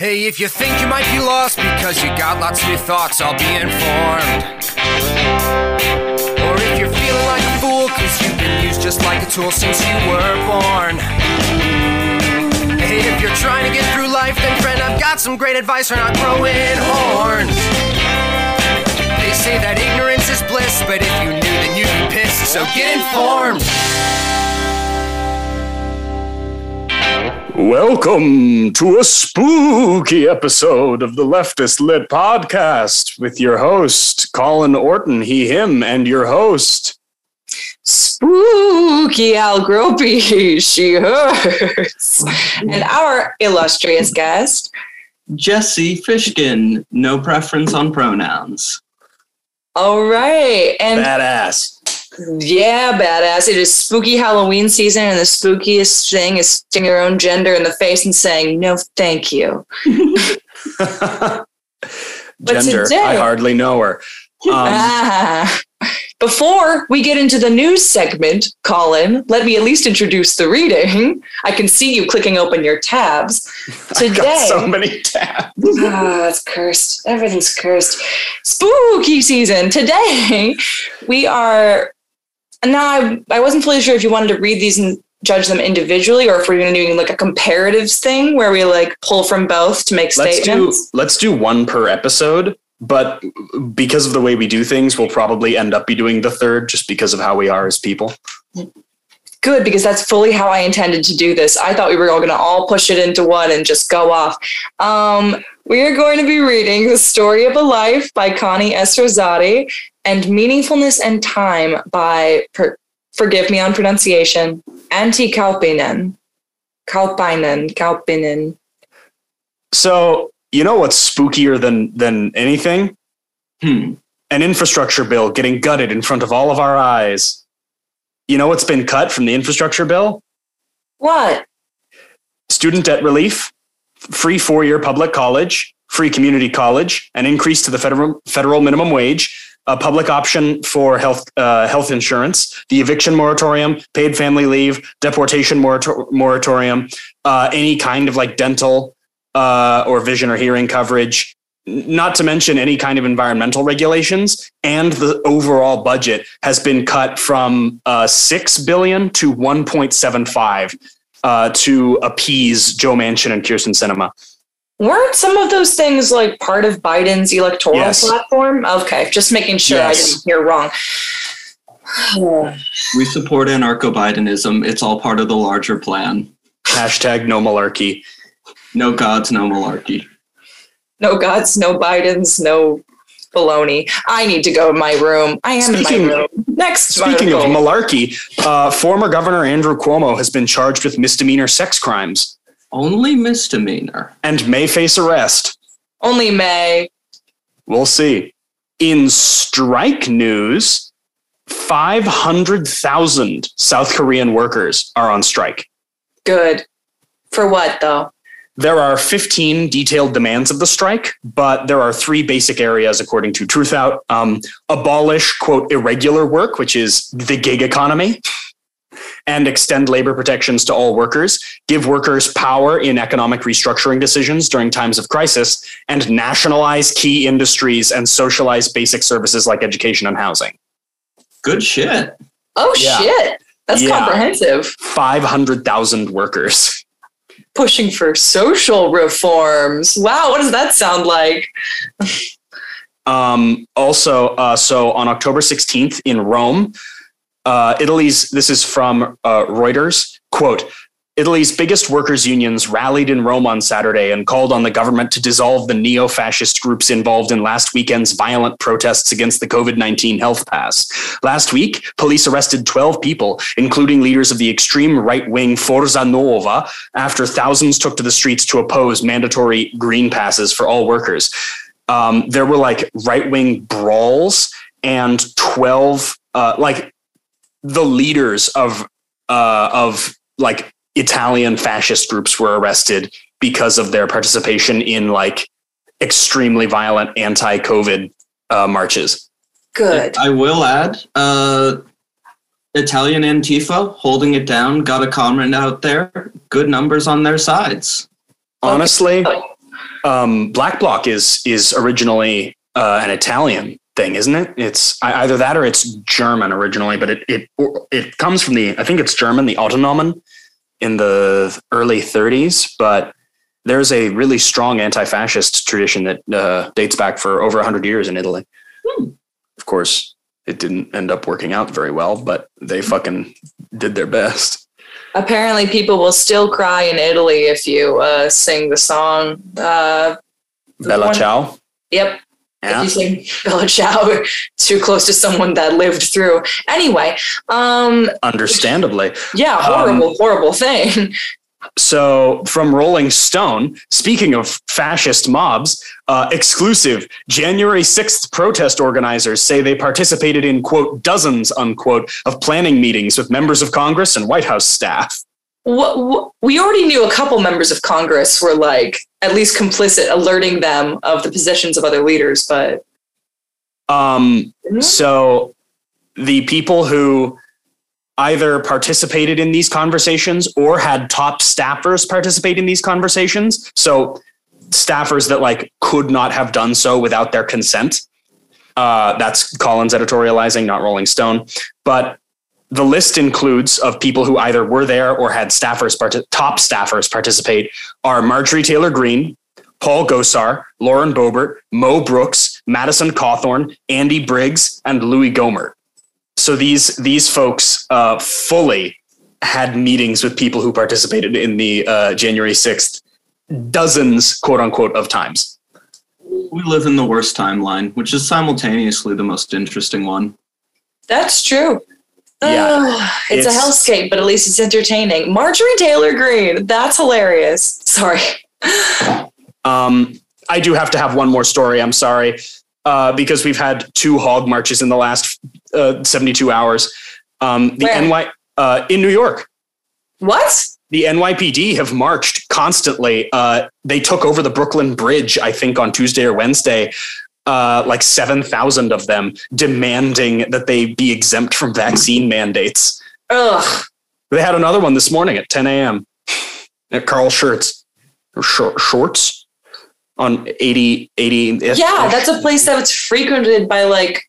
Hey, if you think you might be lost because you got lots of new thoughts, I'll be informed. Or if you're feeling like a fool because you've been used just like a tool since you were born. Hey, if you're trying to get through life, then friend, I've got some great advice for not growing horns. They say that ignorance is bliss, but if you knew, then you'd be pissed, so get informed. Welcome to a spooky episode of the Leftist Lit Podcast with your host, Colin Orton, he, him, and your host. Spooky Al Gropey, she, hers. And our illustrious guest, Jesse Fishkin, no preference on pronouns. all right. And Badass. Yeah, badass. It is spooky Halloween season, and the spookiest thing is sticking your own gender in the face and saying, no, thank you. Gender, today- I hardly know her. Um, Ah. Before we get into the news segment, Colin, let me at least introduce the reading. I can see you clicking open your tabs. Today, so many tabs. Ah, it's cursed. Everything's cursed. Spooky season. Today, we are. Now, I, I wasn't fully sure if you wanted to read these and judge them individually or if we're going to do like a comparatives thing where we like pull from both to make Let's do statements. let's do one per episode, but because of the way we do things, we'll probably end up be doing the third just because of how we are as people. Good, because that's fully how I intended to do this. I thought we were all going to all push it into one and just go off. Um, we are going to be reading The Story of a Life by Connie S. Rosati and Meaningfulness and Time by, per, forgive me on pronunciation, Antti Kauppinen. Kauppinen, Kauppinen. So you know what's spookier than than anything? Hmm. An infrastructure bill getting gutted in front of all of our eyes. You know what's been cut from the infrastructure bill? What? Student debt relief, free four-year public college, free community college, an increase to the federal federal minimum wage, a public option for health uh, health insurance, the eviction moratorium, paid family leave, deportation morator- moratorium, uh, any kind of like dental uh, or vision or hearing coverage, not to mention any kind of environmental regulations, and the overall budget has been cut from uh, six billion to one point seven five uh, to appease Joe Manchin and Kyrsten Sinema. Weren't some of those things like part of Biden's electoral Yes. platform? Okay, just making sure Yes. I didn't hear wrong. We support anarcho Bidenism. It's all part of the larger plan. Hashtag no malarkey. No gods, no malarkey. no gods, no Bidens, no baloney. I need to go to my room. I am Speaking- in my room. Next. Speaking of article. malarkey, uh, former Governor Andrew Cuomo has been charged with misdemeanor sex crimes Only misdemeanor. and may face arrest. only May. We'll see. In strike news, 500,000 South Korean workers are on strike. Good. For what though? There are 15 detailed demands of the strike, but there are three basic areas, according to Truthout. Um, abolish, quote, irregular work, which is the gig economy, and extend labor protections to all workers, give workers power in economic restructuring decisions during times of crisis, and nationalize key industries and socialize basic services like education and housing. Good shit. Oh Yeah. shit. That's Yeah. comprehensive. 500,000 workers. Pushing for social reforms. Wow, what does that sound like? Um, also, uh, so on October 16th in Rome, uh, Italy's, this is from uh, Reuters, quote, Italy's biggest workers' unions rallied in Rome on Saturday and called on the government to dissolve the neo fascist groups involved in last weekend's violent protests against the COVID 19 health pass. Last week, police arrested 12 people, including leaders of the extreme right wing Forza Nuova, after thousands took to the streets to oppose mandatory green passes for all workers um, there were like right wing brawls and 12 uh, like the leaders of uh, of like Italian fascist groups were arrested because of their participation in like extremely violent anti-COVID uh, marches. Good. I will add, uh, Italian Antifa holding it down, got a comment out there. Good numbers on their sides. Honestly, Um, Black Bloc is is originally uh, an Italian thing, isn't it? It's either that or it's German originally, but it it it comes from the I think it's German, the Autonomen in the early 30s. But there's a really strong anti-fascist tradition that uh, dates back for over 100 years in Italy. Of course, it didn't end up working out very well, but they fucking did their best. Apparently, people will still cry in Italy if you uh, sing the song. Uh, Bella one- ciao. yep, Yeah. if you sing Bella Ciao too close to someone that lived through. Anyway, um, Understandably. yeah, Um, horrible, horrible thing. So, from Rolling Stone, speaking of fascist mobs, uh, exclusive January 6th protest organizers say they participated in, quote, dozens, unquote, of planning meetings with members of Congress and White House staff. What, what, we already knew a couple members of Congress were like at least complicit, alerting them of the positions of other leaders. But Um, so, the people who either participated in these conversations or had top staffers participate in these conversations. So, staffers that like could not have done so without their consent. Uh, that's Collins editorializing, not Rolling Stone. But the list includes of people who either were there or had staffers, part- top staffers participate are Marjorie Taylor Greene, Paul Gosar, Lauren Boebert, Mo Brooks, Madison Cawthorn, Andy Biggs, and Louie Gohmert. So these these folks uh, fully had meetings with people who participated in the uh, January sixth dozens, quote unquote, of times. We live in the worst timeline, which is simultaneously the most interesting one. that's true. Yeah, Oh, it's, it's- a hellscape, but at least it's entertaining. Marjorie Taylor Greene, that's hilarious. Sorry. Um, I do have to have one more story. I'm sorry, uh, because we've had two hog marches in the last uh, 72 hours. Um, the Where? NY uh, in New York. What? the NYPD have marched constantly. Uh, they took over the Brooklyn Bridge, I think, on Tuesday or Wednesday. Uh, like 7,000 of them demanding that they be exempt from vaccine mandates. Ugh. They had another one this morning at 10 a.m. at Carl or Shorts on 80, 80. Yeah, that's a place that's frequented by like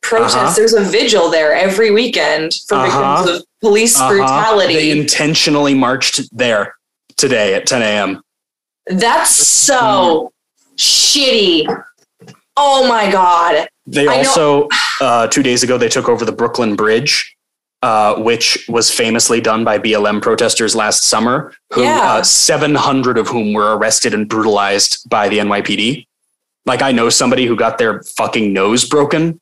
protests. Uh-huh. There's a vigil there every weekend for Uh-huh. victims of police Uh-huh. brutality. They intentionally marched there today at 10 a.m. That's so shitty. Oh my god. They I also uh, two days ago they took over the Brooklyn Bridge, uh, which was famously done by BLM protesters last summer, who Yeah. uh, 700 of whom were arrested and brutalized by the NYPD. Like I know somebody who got their fucking nose broken.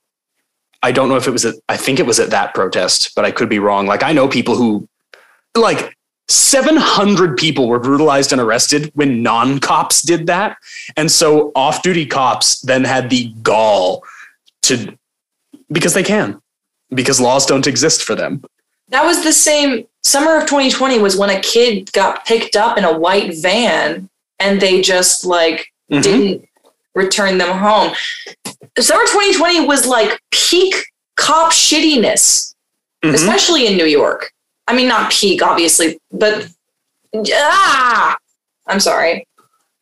I don't know if it was at I think it was at that protest, but I could be wrong. Like I know people who like 700 people were brutalized and arrested when non-cops did that. And so off-duty cops then had the gall to because they can because laws don't exist for them That was the same summer of 2020 was when a kid got picked up in a white van and they just like Mhm. didn't return them home. Summer 2020 was like peak cop shittiness, Mhm. especially in New York. I mean, not peak, obviously, but ah, I'm sorry.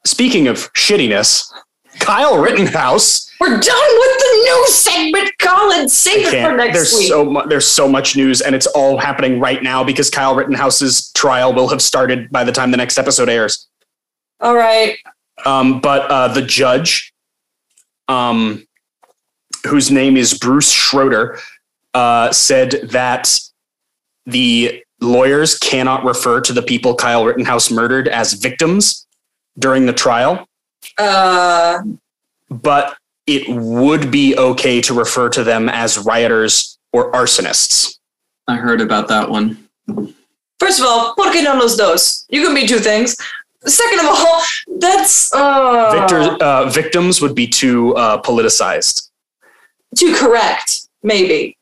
speaking of shittiness kyle rittenhouse We're done with the news segment, Colin. Save it for next there's week. so mu- there's so much news and it's all happening right now because kyle rittenhouse's trial will have started by the time the next episode airs All right. um, but uh, the judge um, whose name is bruce schroeder uh, said that the lawyers cannot refer to the people kyle rittenhouse murdered as victims during the trial Uh, but it would be okay to refer to them as rioters or arsonists. I heard about that one. First of all, ¿por qué no los dos? You can be two things. Second of all, that's uh, Victor, uh, victims would be too uh, politicized. too correct, maybe.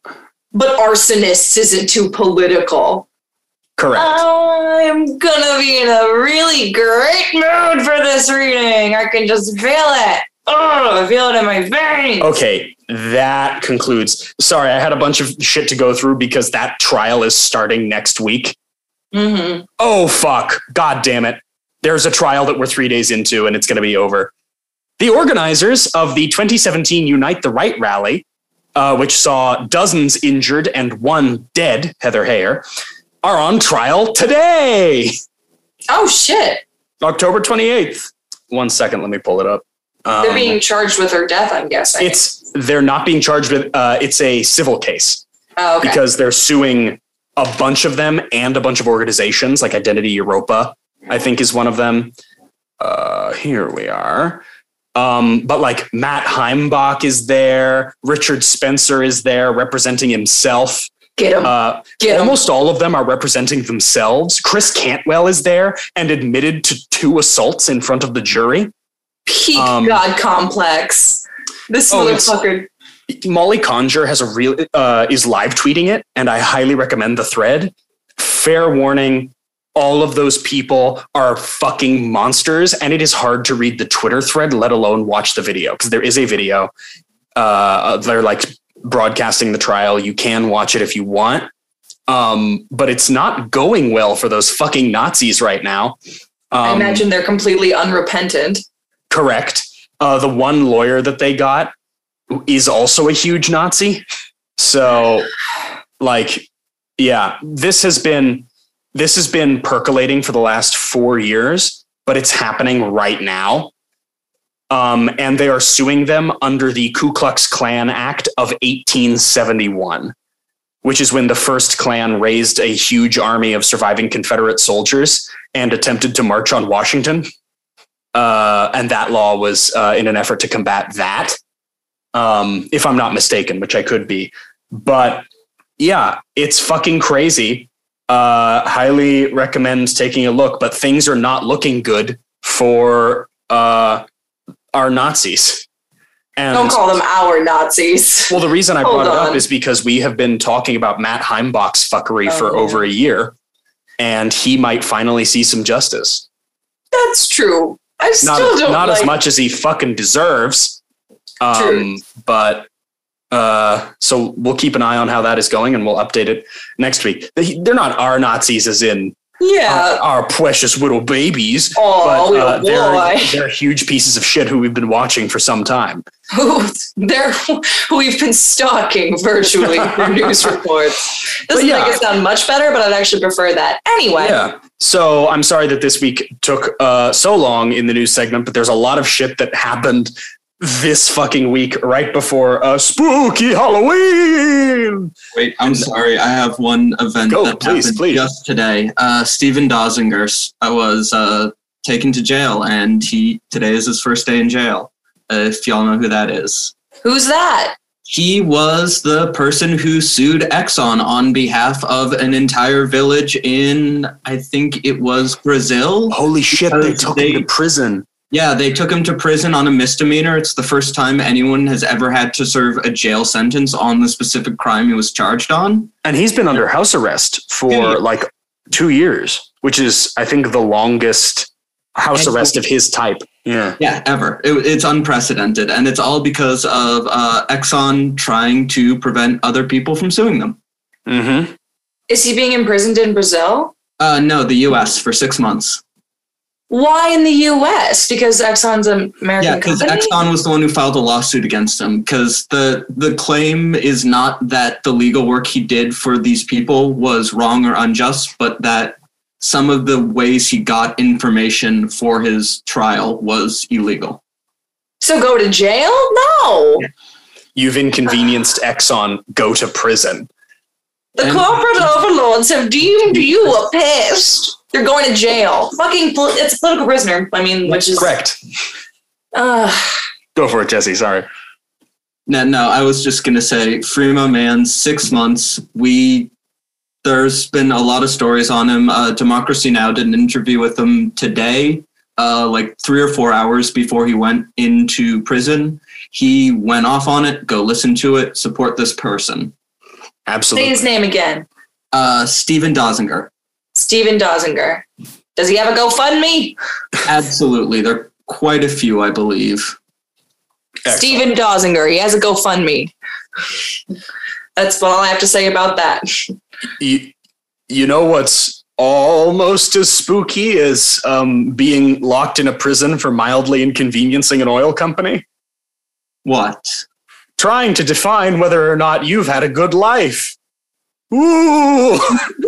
But arsonists isn't too political. Correct. I'm gonna be in a really great mood for this reading. I can just feel it. Oh, I feel it in my veins. okay, that concludes. Sorry, I had a bunch of shit to go through because that trial is starting next week. hmm Oh, fuck. God damn it. there's a trial that we're three days into and it's going to be over. The organizers of the 2017 Unite the Right rally, uh, which saw dozens injured and one dead, Heather Heyer, are on trial today, Oh shit! October 28th. One second, let me pull it up. They're Um, being charged with her death. I'm guessing. it's they're not being charged with uh, it's a civil case oh, okay. because they're suing a bunch of them and a bunch of organizations like Identity Europa, I think is one of them. Uh, here we are. Um, but like Matt Heimbach is there, Richard Spencer is there representing himself. Get him. Uh, Get him. almost all of them are representing themselves. Chris Cantwell is there and admitted to two assaults in front of the jury. Peak um, God complex. This Oh, motherfucker. Molly Conger has a real uh, is live tweeting it, and I highly recommend the thread. Fair warning: all of those people are fucking monsters, and it is hard to read the Twitter thread, let alone watch the video, because there is a video. Uh, they're like broadcasting the trial. You can watch it if you want, um, but it's not going well for those fucking Nazis right now. I Um, imagine they're completely unrepentant. Correct. Uh, the one lawyer that they got is also a huge Nazi. So, like, yeah, this has been this has been percolating for the last four years, but it's happening right now. Um, and they are suing them under the Ku Klux Klan Act of 1871, which is when the first Klan raised a huge army of surviving Confederate soldiers and attempted to march on Washington uh, and that law was uh, in an effort to combat that, um, if I'm not mistaken, which I could be. But yeah, it's fucking crazy. Uh, highly recommend taking a look, but things are not looking good for uh, our Nazis. And Don't call them our Nazis. well, the reason I brought it up is because we have been talking about Matt Heimbach's fuckery for Oh. over a year, and he might finally see some justice That's true. I not, still don't not like. as much as he fucking deserves. Um, but uh, so we'll keep an eye on how that is going, and we'll update it next week. They- They're not our Nazis, as in Yeah. our, our precious little babies. Oh, but uh, they're, boy. they're huge pieces of shit who we've been watching for some time. Who they're who we've been stalking virtually for news reports. Doesn't yeah. make it sound much better, but I'd actually prefer that. Anyway, Yeah. So I'm sorry that this week took uh, so long in the news segment, but there's a lot of shit that happened this fucking week right before uh, spooky Halloween. Wait, I'm sorry. I have one event Go, that please, happened please. just today. Uh, Steven Donziger uh, was uh, taken to jail, and he today is his first day in jail. Uh, if y'all know who that is, who's that? he was the person who sued Exxon on behalf of an entire village in, I think it was Brazil. Holy shit, they took they- him to prison. Yeah, they took him to prison on a misdemeanor. It's the first time anyone has ever had to serve a jail sentence on the specific crime he was charged on. And he's been under house arrest for Two years. like two years, which is, I think, the longest house And- arrest of his type. Yeah. Yeah, ever. It, it's unprecedented, and it's all because of uh, Exxon trying to prevent other people from suing them. Mm-hmm. Is he being imprisoned in Brazil? Uh, no, the U.S. for six months. Why in the U.S.? Because Exxon's an American Yeah, because. Exxon was the one who filed a lawsuit against him. Because the the claim is not that the legal work he did for these people was wrong or unjust, but that some of the ways he got information for his trial was illegal. so go to jail? No. You've inconvenienced Exxon. Go to prison. The And- corporate overlords have deemed you a pest. You're going to jail. Fucking, pol- it's a political prisoner. I mean, which is Correct. Uh, Go for it, Jesse. Sorry. No, no, I was just gonna say, Fremo man, six months. We there's been a lot of stories on him. Uh, Democracy Now did an interview with him today, uh, like three or four hours before he went into prison. He went off on it. Go listen to it. Support this person, Absolutely. say his name again. uh, Steven Donziger. Steven Donziger. Does he have a GoFundMe? Absolutely, there are quite a few, I believe. Excellent. Steven Donziger. He has a GoFundMe. That's all I have to say about that. you, you know what's almost as spooky as um, being locked in a prison for mildly inconveniencing an oil company? What? Trying to define whether or not you've had a good life. Ooh!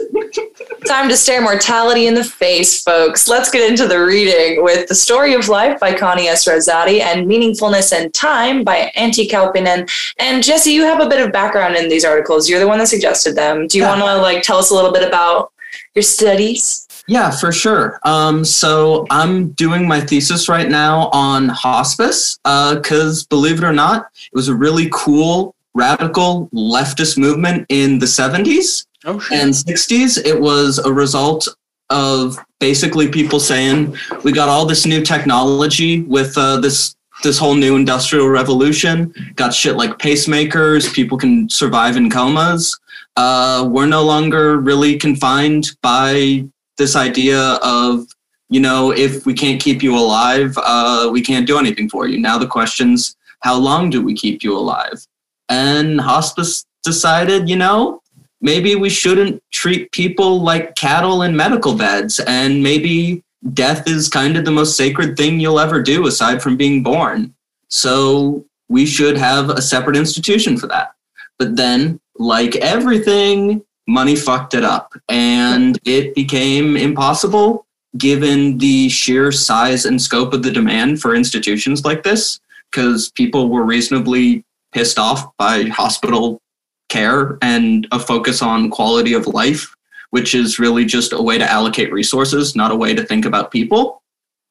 Time to stare mortality in the face, folks. Let's get into the reading with The Story of Life by Connie S. Rosati and Meaningfulness and Time by Antti Kauppinen. And Jesse, you have a bit of background in these articles. You're the one that suggested them. Do you Yeah. want to like tell us a little bit about your studies? Yeah, for sure. Um, so I'm doing my thesis right now on hospice because, believe it or not, it was a really cool, radical leftist movement in the 70s Oh, and 60s. It was a result of basically people saying we got all this new technology with uh, this this whole new industrial revolution. Got shit like pacemakers. People can survive in comas. Uh, we're no longer really confined by this idea of you know if we can't keep you alive, uh, we can't do anything for you. Now the question's how long do we keep you alive? And hospice decided, you know, maybe we shouldn't treat people like cattle in medical beds and maybe death is kind of the most sacred thing you'll ever do aside from being born. So we should have a separate institution for that. But then like everything money fucked it up and it became impossible given the sheer size and scope of the demand for institutions like this because people were reasonably pissed off by hospital care and a focus on quality of life, which is really just a way to allocate resources, not a way to think about people.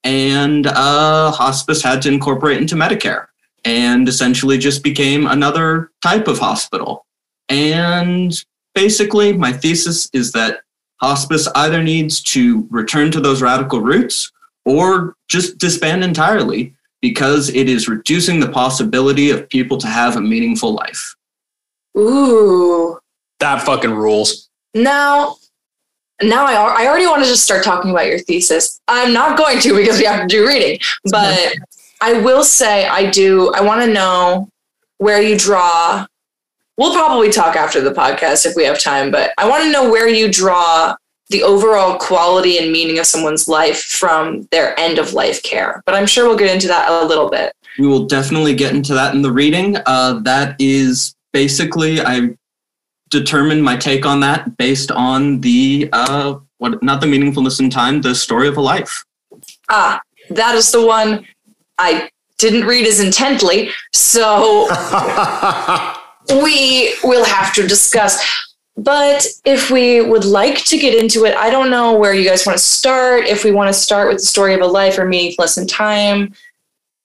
And uh, hospice had to incorporate into Medicare and essentially just became another type of hospital. And basically, my thesis is that hospice either needs to return to those radical roots or just disband entirely because it is reducing the possibility of people to have a meaningful life. Ooh. That fucking rules. Now, now I, I already want to just start talking about your thesis. I'm not going to because we have to do reading, but I will say I do. I want to know where you draw. We'll probably talk after the podcast if we have time, but I want to know where you draw the overall quality and meaning of someone's life from their end of life care. But I'm sure we'll get into that a little bit. We will definitely get into that in the reading. Uh, that is basically, I determined my take on that based on the, uh, what, not the meaningfulness in time, the story of a life. Ah, that is the one I didn't read as intently. So we will have to discuss. But if we would like to get into it, I don't know where you guys want to start. If we want to start with the story of a life or meaningfulness in time.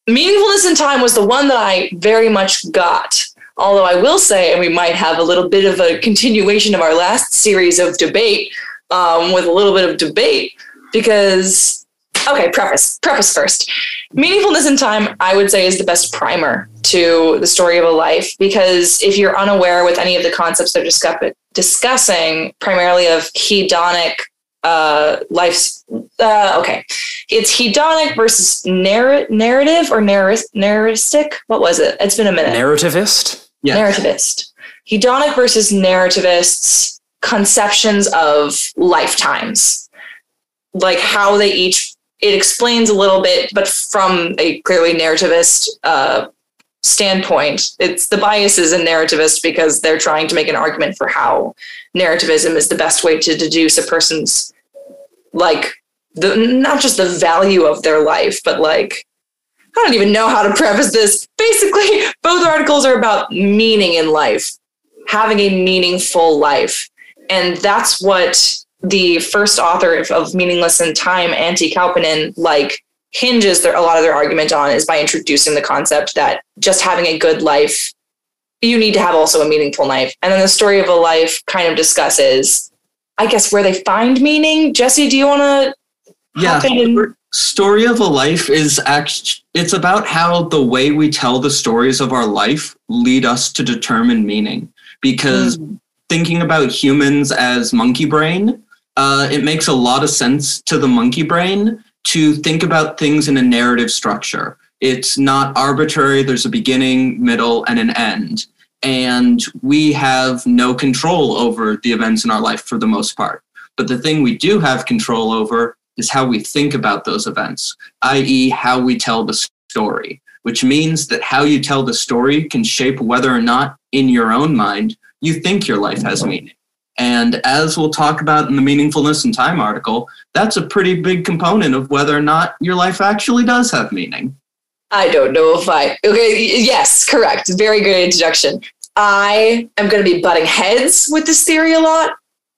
Meaningfulness in time was the one that I very much got. Although I will say, and we might have a little bit of a continuation of our last series of debate um, with a little bit of debate because, okay, preface, preface first. Meaningfulness in time, I would say, is the best primer to the story of a life because if you're unaware with any of the concepts they're discuss- discussing, primarily of hedonic uh, life's, uh, okay, it's hedonic versus narr- narrative or narr- narristic. What was it? It's been a minute. Narrativist? Yeah. Narrativist. Hedonic versus narrativists' conceptions of lifetimes, like how they each. It explains a little bit, but from a clearly narrativist uh, standpoint, it's the biases in narrativist because they're trying to make an argument for how narrativism is the best way to deduce a person's like the not just the value of their life, but like I don't even know how to preface this. Basically, both articles are about meaning in life, having a meaningful life. And that's what the first author of, of Meaningless in Time, Antti Kauppinen, like hinges their, a lot of their argument on is by introducing the concept that just having a good life, you need to have also a meaningful life. And then the story of a life kind of discusses, I guess, where they find meaning. Jesse, do you want to Yeah. hop in? Story of a life is actually, it's about how the way we tell the stories of our life lead us to determine meaning. Because thinking about humans as monkey brain, uh, it makes a lot of sense to the monkey brain to think about things in a narrative structure. It's not arbitrary, there's a beginning, middle, and an end. And we have no control over the events in our life for the most part. But the thing we do have control over is how we think about those events, i.e., how we tell the story, which means that how you tell the story can shape whether or not, in your own mind, you think your life has meaning. And as we'll talk about in the Meaningfulness and Time article, that's a pretty big component of whether or not your life actually does have meaning. I don't know if I. Okay, yes, correct. Very good introduction. I am going to be butting heads with this theory a lot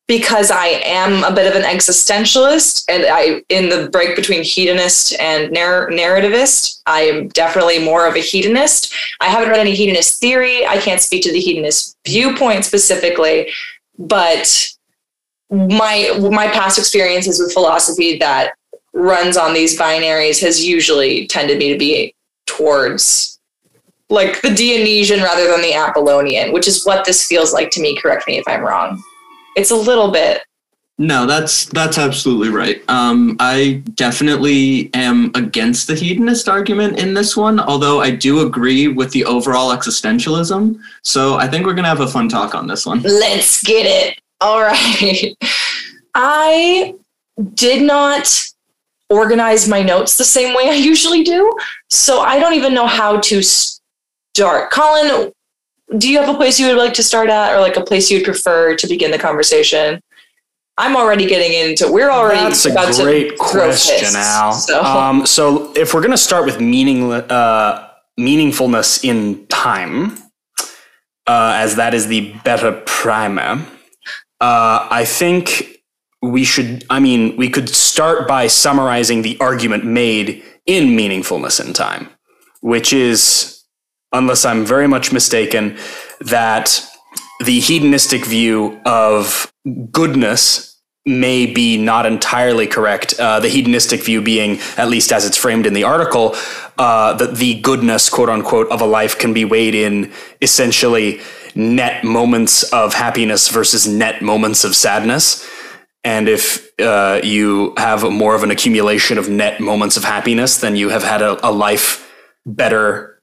because I am a bit of an existentialist, and I, in the break between hedonist and narr- narrativist, I am definitely more of a hedonist. I haven't read any hedonist theory. I can't speak to the hedonist viewpoint specifically, but my my past experiences with philosophy that runs on these binaries has usually tended me to be towards like the Dionysian rather than the Apollonian, which is what this feels like to me. Correct me if I'm wrong. It's a little bit. No, that's that's absolutely right. Um, I definitely am against the hedonist argument in this one, although I do agree with the overall existentialism. So I think we're gonna have a fun talk on this one. Let's get it. All right. I did not organize my notes the same way I usually do. So I don't even know how to start. Colin, do you have a place you would like to start at or like a place you'd prefer to begin the conversation? I'm already getting into. We're already. That's a great to question, fists, Al. So. Um, so if we're going to start with meaning, uh, meaningfulness in time, uh, as that is the better primer, uh, I think we should. I mean, we could start by summarizing the argument made in meaningfulness in time, which is, unless I'm very much mistaken, that the hedonistic view of goodness may be not entirely correct. Uh, the hedonistic view being, at least as it's framed in the article, uh, that the goodness, quote unquote, of a life can be weighed in essentially net moments of happiness versus net moments of sadness. And if uh, you have more of an accumulation of net moments of happiness, then you have had a, a life better,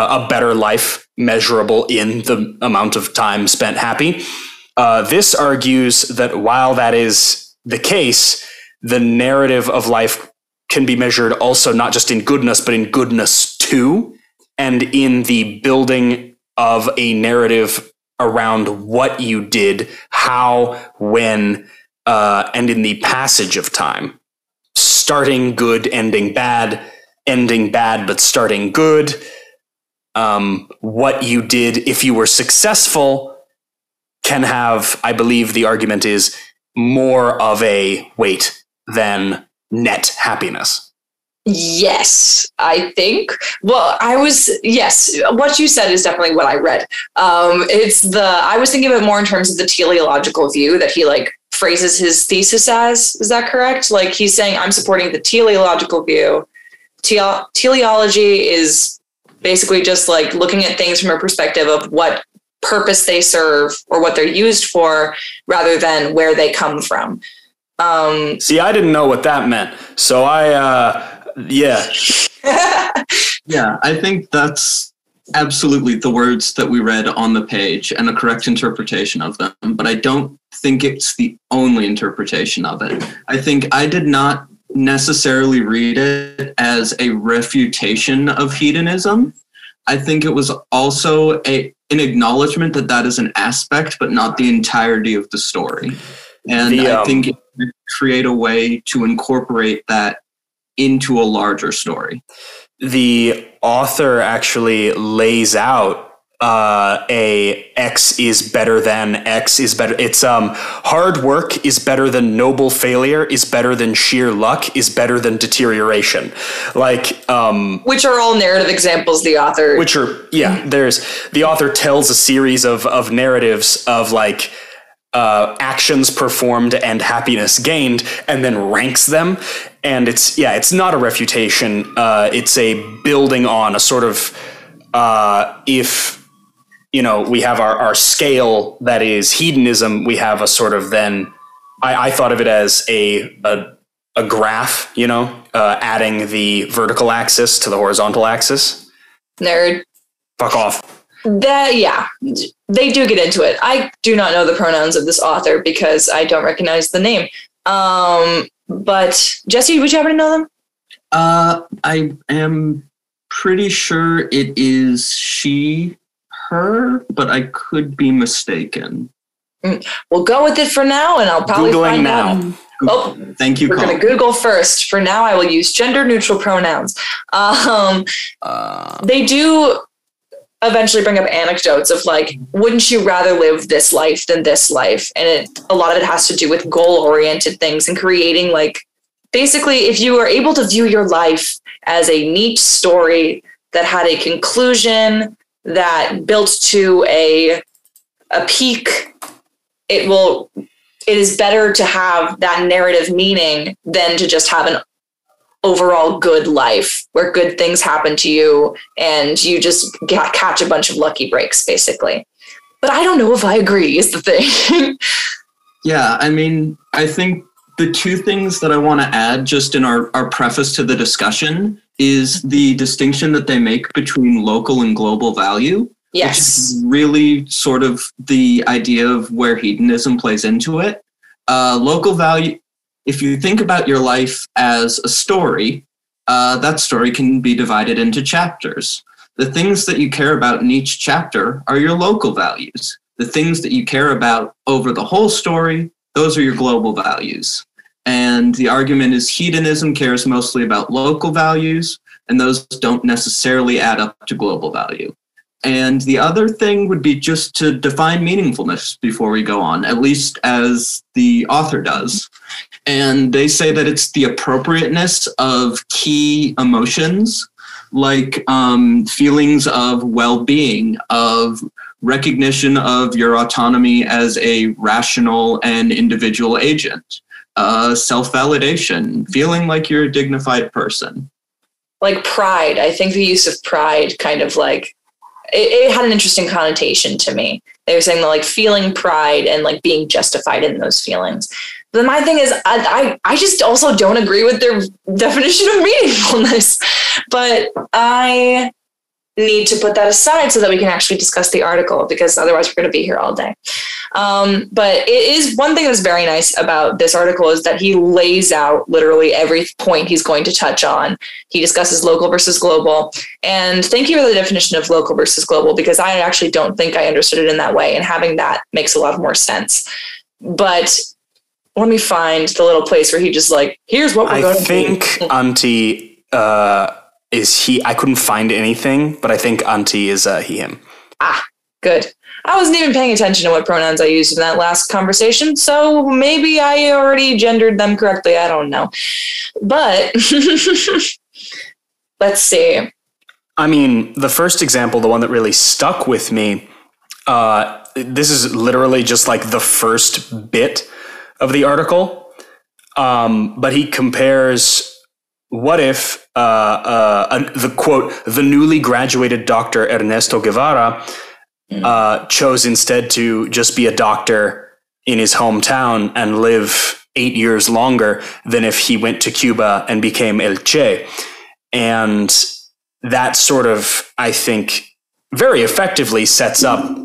a better life measurable in the amount of time spent happy. Uh, this argues that while that is the case, the narrative of life can be measured also not just in goodness, but in goodness too, and in the building of a narrative around what you did, how, when, uh, and in the passage of time. Starting good, ending bad, ending bad, but starting good. Um, what you did if you were successful can have, I believe the argument is, more of a weight than net happiness. Yes, I think. Well, I was yes. What you said is definitely what I read. Um, it's the I was thinking of it more in terms of the teleological view that he like phrases his thesis as. Is that correct? Like he's saying, I'm supporting the teleological view. Tele- teleology is basically just like looking at things from a perspective of what purpose they serve or what they're used for, rather than where they come from. Um, See, I didn't know what that meant, so I. Uh, yeah. Yeah, I think that's absolutely the words that we read on the page and a correct interpretation of them, but I don't think it's the only interpretation of it. I think I did not necessarily read it as a refutation of hedonism. I think it was also a an acknowledgement that that is an aspect, but not the entirety of the story. And The, I um, think it would create a way to incorporate that into a larger story. the author actually lays out uh, a X is better than X is better. It's um hard work is better than noble failure is better than sheer luck is better than deterioration. Like um which are all narrative examples the author which are yeah there's the author tells a series of of narratives of like uh, actions performed and happiness gained and then ranks them and it's yeah it's not a refutation uh, it's a building on a sort of uh, if you know we have our, our scale that is hedonism we have a sort of then i, I thought of it as a, a a graph you know uh, adding the vertical axis to the horizontal axis nerd. fuck off that yeah, they do get into it. I do not know the pronouns of this author because I don't recognize the name. Um, but Jesse, would you happen to know them? Uh, I am pretty sure it is she, her, but I could be mistaken. We'll go with it for now, and I'll probably Googling find now. out. Oh, Thank you, we're going to Google first. For now, I will use gender neutral pronouns. Um, Uh, they do eventually bring up anecdotes of like, wouldn't you rather live this life than this life? And it, a lot of it has to do with goal oriented things and creating like, basically, if you are able to view your life as a neat story that had a conclusion that built to a a peak, it will. It is better to have that narrative meaning than to just have an overall good life where good things happen to you and you just get, catch a bunch of lucky breaks, basically. But I don't know if I agree, is the thing. Yeah, I mean, I think the two things that I want to add just in our, our preface to the discussion is the distinction that they make between local and global value. Which yes. is really sort of the idea of where hedonism plays into it. Uh, local value, if you think about your life as a story, uh, that story can be divided into chapters. The things that you care about in each chapter are your local values. The things that you care about over the whole story, those are your global values. And the argument is hedonism cares mostly about local values, and those don't necessarily add up to global value. And the other thing would be just to define meaningfulness before we go on, at least as the author does. And they say that it's the appropriateness of key emotions, like um, feelings of well being, of recognition of your autonomy as a rational and individual agent, uh, self validation, feeling like you're a dignified person. like pride. I think the use of pride kind of like it, it had an interesting connotation to me. They were saying that like feeling pride and like being justified in those feelings. But my thing is, I, I, I just also don't agree with their definition of meaningfulness. But I need to put that aside so that we can actually discuss the article because otherwise we're going to be here all day. Um, but it is one thing that's very nice about this article is that he lays out literally every point he's going to touch on. He discusses local versus global. And thank you for the definition of local versus global because I actually don't think I understood it in that way. And having that makes a lot more sense. But let me find the little place where he just like, here's what we're I going to think Antti uh, is he. I couldn't find anything, but I think Antti is uh, he, him. Ah, good. I wasn't even paying attention to what pronouns I used in that last conversation, so maybe I already gendered them correctly. I don't know. But let's see. I mean, the first example, the one that really stuck with me, uh, this is literally just like the first bit of the article. Um, but he compares what if uh, uh, the quote, the newly graduated doctor Ernesto Guevara uh, chose instead to just be a doctor in his hometown and live eight years longer than if he went to Cuba and became El Che. And that sort of, I think, very effectively sets up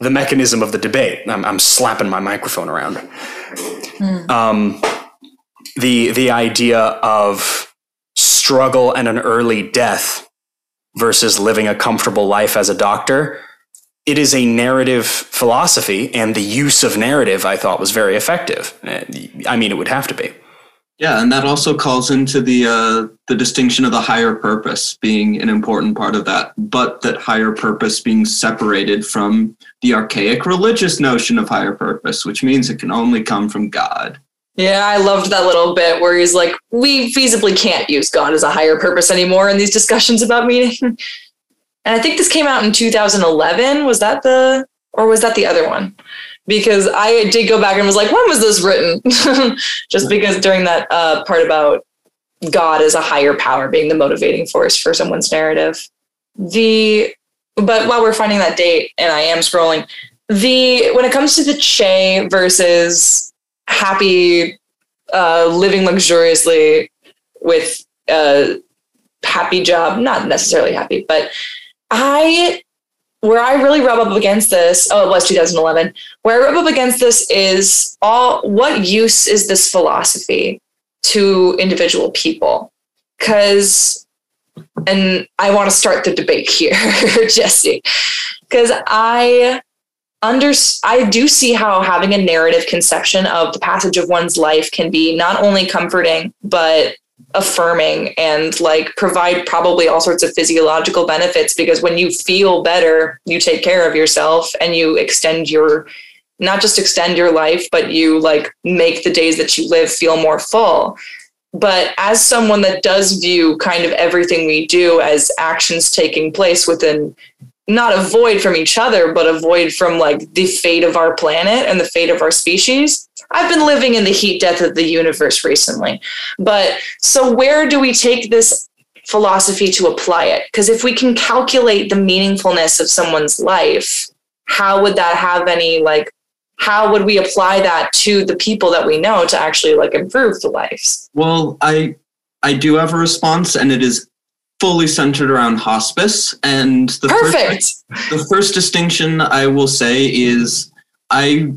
the mechanism of the debate. I'm, I'm slapping my microphone around. Um, the the idea of struggle and an early death versus living a comfortable life as a doctor. It is a narrative philosophy, and the use of narrative I thought was very effective. I mean, it would have to be. Yeah, and that also calls into the uh, the distinction of the higher purpose being an important part of that, but that higher purpose being separated from the archaic religious notion of higher purpose, which means it can only come from God. Yeah, I loved that little bit where he's like, we feasibly can't use God as a higher purpose anymore in these discussions about meaning. And I think this came out in 2011. Was that the, or was that the other one? Because I did go back and was like, when was this written? Just because during that uh, part about God as a higher power being the motivating force for someone's narrative. The, but while we're finding that date, and I am scrolling, the, when it comes to the Che versus happy uh, living luxuriously with a happy job not necessarily happy but i where I really rub up against this, oh, it was 2011. Where I rub up against this is all what use is this philosophy to individual people? Because, and I want to start the debate here, Jesse, because I under I do see how having a narrative conception of the passage of one's life can be not only comforting but affirming and like provide probably all sorts of physiological benefits because when you feel better you take care of yourself and you extend your not just extend your life but you like make the days that you live feel more full. But as someone that does view kind of everything we do as actions taking place within not a void from each other, but a void from like the fate of our planet and the fate of our species. I've been living in the heat death of the universe recently. But so where do we take this philosophy to apply it? Because if we can calculate the meaningfulness of someone's life, how would that have any like how would we apply that to the people that we know to actually like improve the lives? Well, I I do have a response and it is fully centered around hospice. And the Perfect. First, the first distinction I will say is I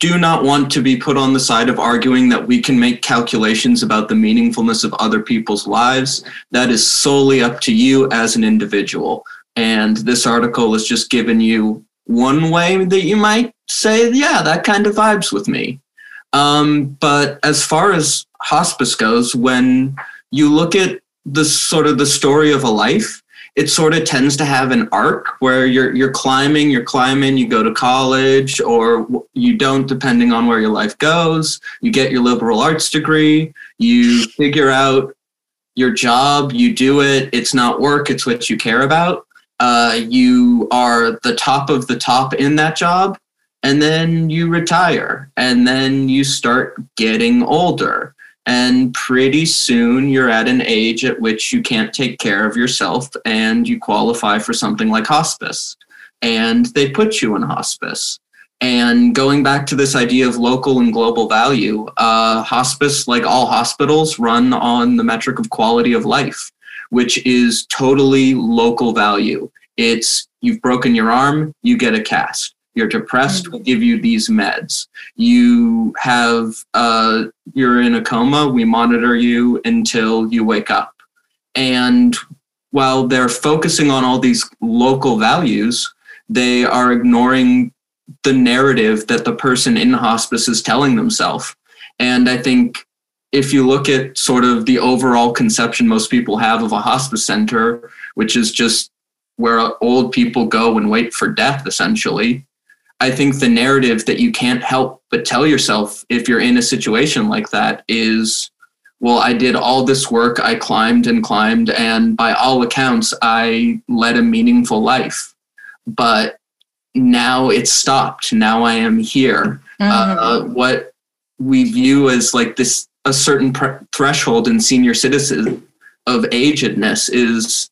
do not want to be put on the side of arguing that we can make calculations about the meaningfulness of other people's lives. That is solely up to you as an individual. And this article is just giving you one way that you might say, yeah, that kind of vibes with me. Um, but as far as hospice goes, when you look at the sort of the story of a life it sort of tends to have an arc where you're you're climbing you're climbing you go to college or you don't depending on where your life goes. You get your liberal arts degree you figure out your job you do it it's not work it's what you care about. Uh, you are the top of the top in that job and then you retire and then you start getting older and pretty soon you're at an age at which you can't take care of yourself and you qualify for something like hospice. And they put you in hospice. And going back to this idea of local and global value, uh, hospice, like all hospitals, run on the metric of quality of life, which is totally local value. It's you've broken your arm, you get a cast. You're depressed, we give you these meds. You have, uh, you're in a coma, we monitor you until you wake up. And while they're focusing on all these local values, they are ignoring the narrative that the person in hospice is telling themselves. And I think if you look at sort of the overall conception most people have of a hospice center, which is just where old people go and wait for death, essentially, I think the narrative that you can't help but tell yourself if you're in a situation like that is, well, I did all this work, I climbed and climbed, and by all accounts, I led a meaningful life. But now it's stopped. Now I am here. Mm-hmm. Uh, what we view as like this a certain pre- threshold in senior citizen of agedness is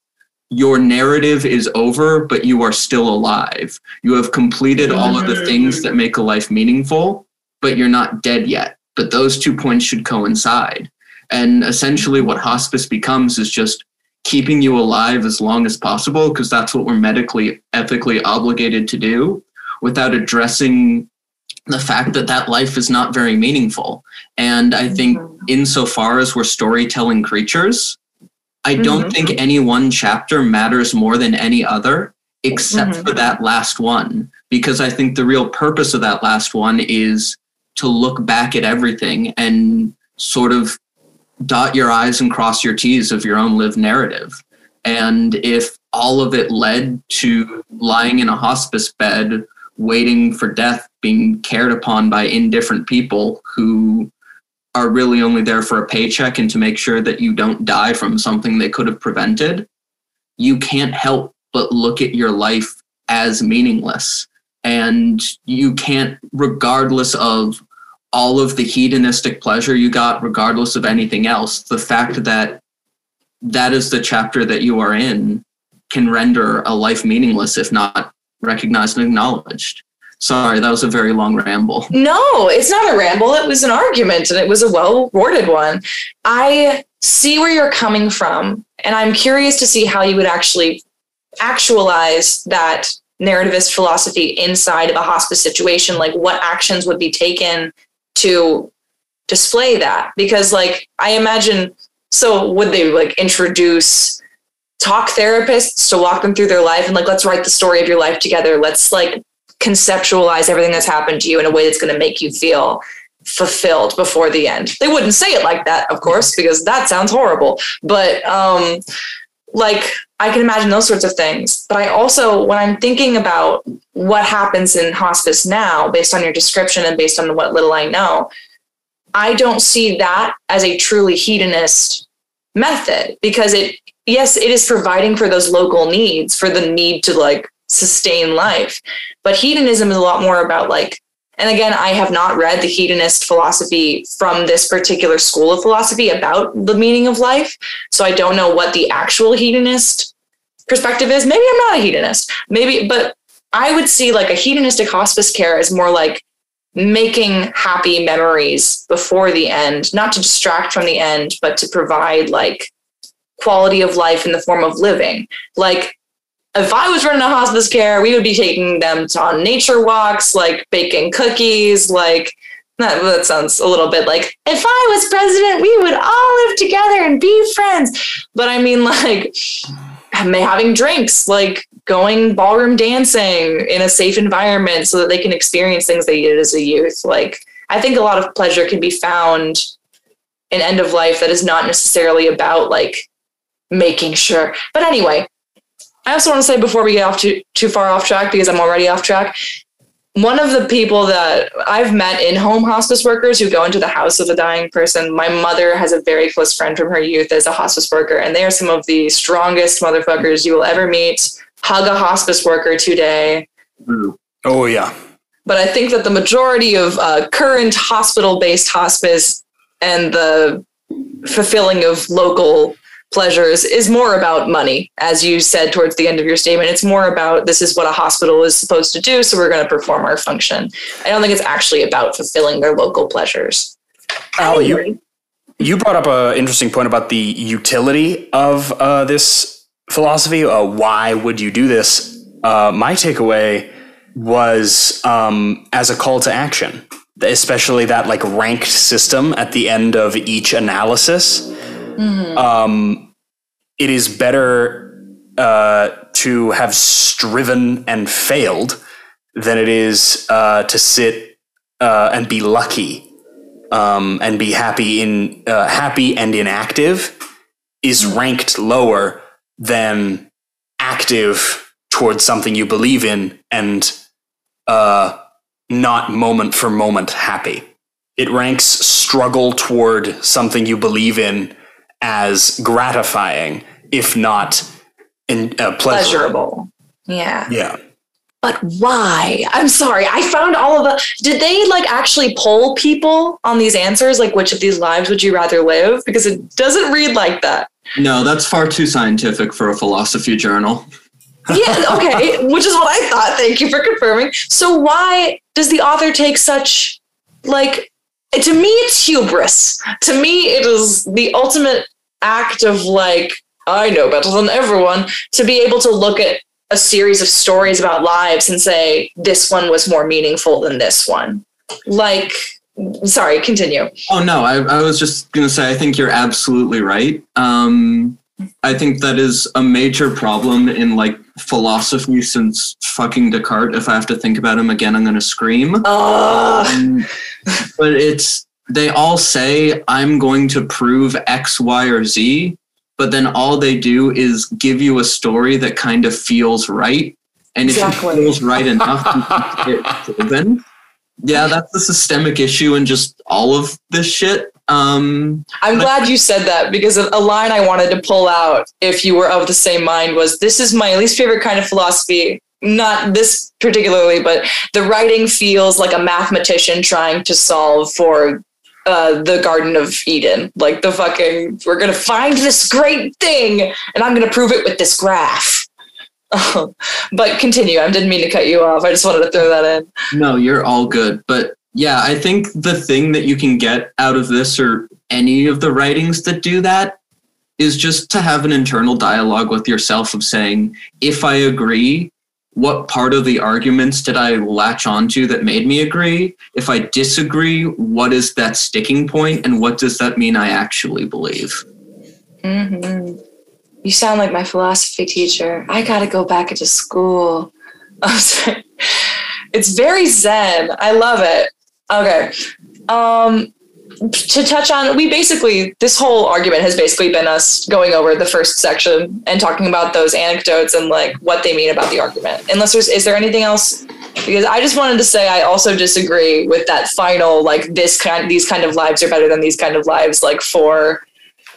your narrative is over, but you are still alive. You have completed all of the things that make a life meaningful, but you're not dead yet. But those two points should coincide. And essentially, what hospice becomes is just keeping you alive as long as possible, because that's what we're medically, ethically obligated to do, without addressing the fact that that life is not very meaningful. And I think, mm-hmm. insofar as we're storytelling creatures, I don't mm-hmm. think any one chapter matters more than any other, except mm-hmm. for that last one. Because I think the real purpose of that last one is to look back at everything and sort of dot your I's and cross your T's of your own lived narrative. And if all of it led to lying in a hospice bed, waiting for death, being cared upon by indifferent people who are really only there for a paycheck and to make sure that you don't die from something they could have prevented, you can't help but look at your life as meaningless. And you can't, regardless of all of the hedonistic pleasure you got, regardless of anything else, the fact that that is the chapter that you are in can render a life meaningless if not recognized and acknowledged. Sorry, that was a very long ramble. No, it's not a ramble. It was an argument and it was a well worded one. I see where you're coming from, and I'm curious to see how you would actually actualize that narrativist philosophy inside of a hospice situation like what actions would be taken to display that because like i imagine so would they like introduce talk therapists to walk them through their life and like let's write the story of your life together let's like conceptualize everything that's happened to you in a way that's going to make you feel fulfilled before the end they wouldn't say it like that of course because that sounds horrible but um like I can imagine those sorts of things. But I also, when I'm thinking about what happens in hospice now, based on your description and based on what little I know, I don't see that as a truly hedonist method because it, yes, it is providing for those local needs, for the need to like sustain life. But hedonism is a lot more about like and again, I have not read the hedonist philosophy from this particular school of philosophy about the meaning of life. So I don't know what the actual hedonist perspective is. Maybe I'm not a hedonist. Maybe, but I would see like a hedonistic hospice care as more like making happy memories before the end, not to distract from the end, but to provide like quality of life in the form of living. Like if I was running a hospice care, we would be taking them on nature walks, like baking cookies, like that, that sounds a little bit like if I was president, we would all live together and be friends. But I mean, like having drinks, like going ballroom dancing in a safe environment so that they can experience things they did as a youth. Like, I think a lot of pleasure can be found in end of life that is not necessarily about like making sure. But anyway, I also want to say before we get off too too far off track because I'm already off track. One of the people that I've met in home hospice workers who go into the house of a dying person, my mother has a very close friend from her youth as a hospice worker, and they are some of the strongest motherfuckers you will ever meet. Hug a hospice worker today. Oh yeah. But I think that the majority of uh, current hospital-based hospice and the fulfilling of local pleasures is more about money, as you said towards the end of your statement. It's more about this is what a hospital is supposed to do, so we're going to perform our function. I don't think it's actually about fulfilling their local pleasures. Al, you, you brought up an interesting point about the utility of uh, this philosophy. Uh, why would you do this? Uh, my takeaway was um, as a call to action, especially that like ranked system at the end of each analysis Mm-hmm. Um, it is better uh, to have striven and failed than it is uh, to sit uh, and be lucky um, and be happy in uh, happy and inactive is mm-hmm. ranked lower than active towards something you believe in and uh, not moment for moment happy. It ranks struggle toward something you believe in as gratifying, if not in, uh, pleasurable. Yeah. Yeah. But why? I'm sorry. I found all of the. Did they like actually poll people on these answers? Like, which of these lives would you rather live? Because it doesn't read like that. No, that's far too scientific for a philosophy journal. yeah, okay, which is what I thought. Thank you for confirming. So, why does the author take such like to me it's hubris. To me it is the ultimate act of like i know better than everyone to be able to look at a series of stories about lives and say this one was more meaningful than this one. Like sorry continue. Oh no i, I was just going to say i think you're absolutely right. Um, i think that is a major problem in like philosophy since fucking descartes if i have to think about him again i'm going to scream uh. um, but it's they all say I'm going to prove X, Y, or Z, but then all they do is give you a story that kind of feels right. And exactly. if it feels right enough, it's proven. Yeah, that's the systemic issue in just all of this shit. Um, I'm glad you said that because a line I wanted to pull out, if you were of the same mind, was this is my least favorite kind of philosophy not this particularly, but the writing feels like a mathematician trying to solve for uh, the Garden of Eden. Like the fucking, we're gonna find this great thing, and I'm gonna prove it with this graph. but continue. I didn't mean to cut you off. I just wanted to throw that in. No, you're all good. But yeah, I think the thing that you can get out of this or any of the writings that do that is just to have an internal dialogue with yourself of saying, if I agree what part of the arguments did I latch onto that made me agree? If I disagree, what is that sticking point and what does that mean I actually believe? hmm You sound like my philosophy teacher. I got to go back into school. It's very zen. I love it. Okay. Um, to touch on, we basically, this whole argument has basically been us going over the first section and talking about those anecdotes and like what they mean about the argument. Unless there's, is there anything else? Because I just wanted to say I also disagree with that final, like this kind, these kind of lives are better than these kind of lives, like for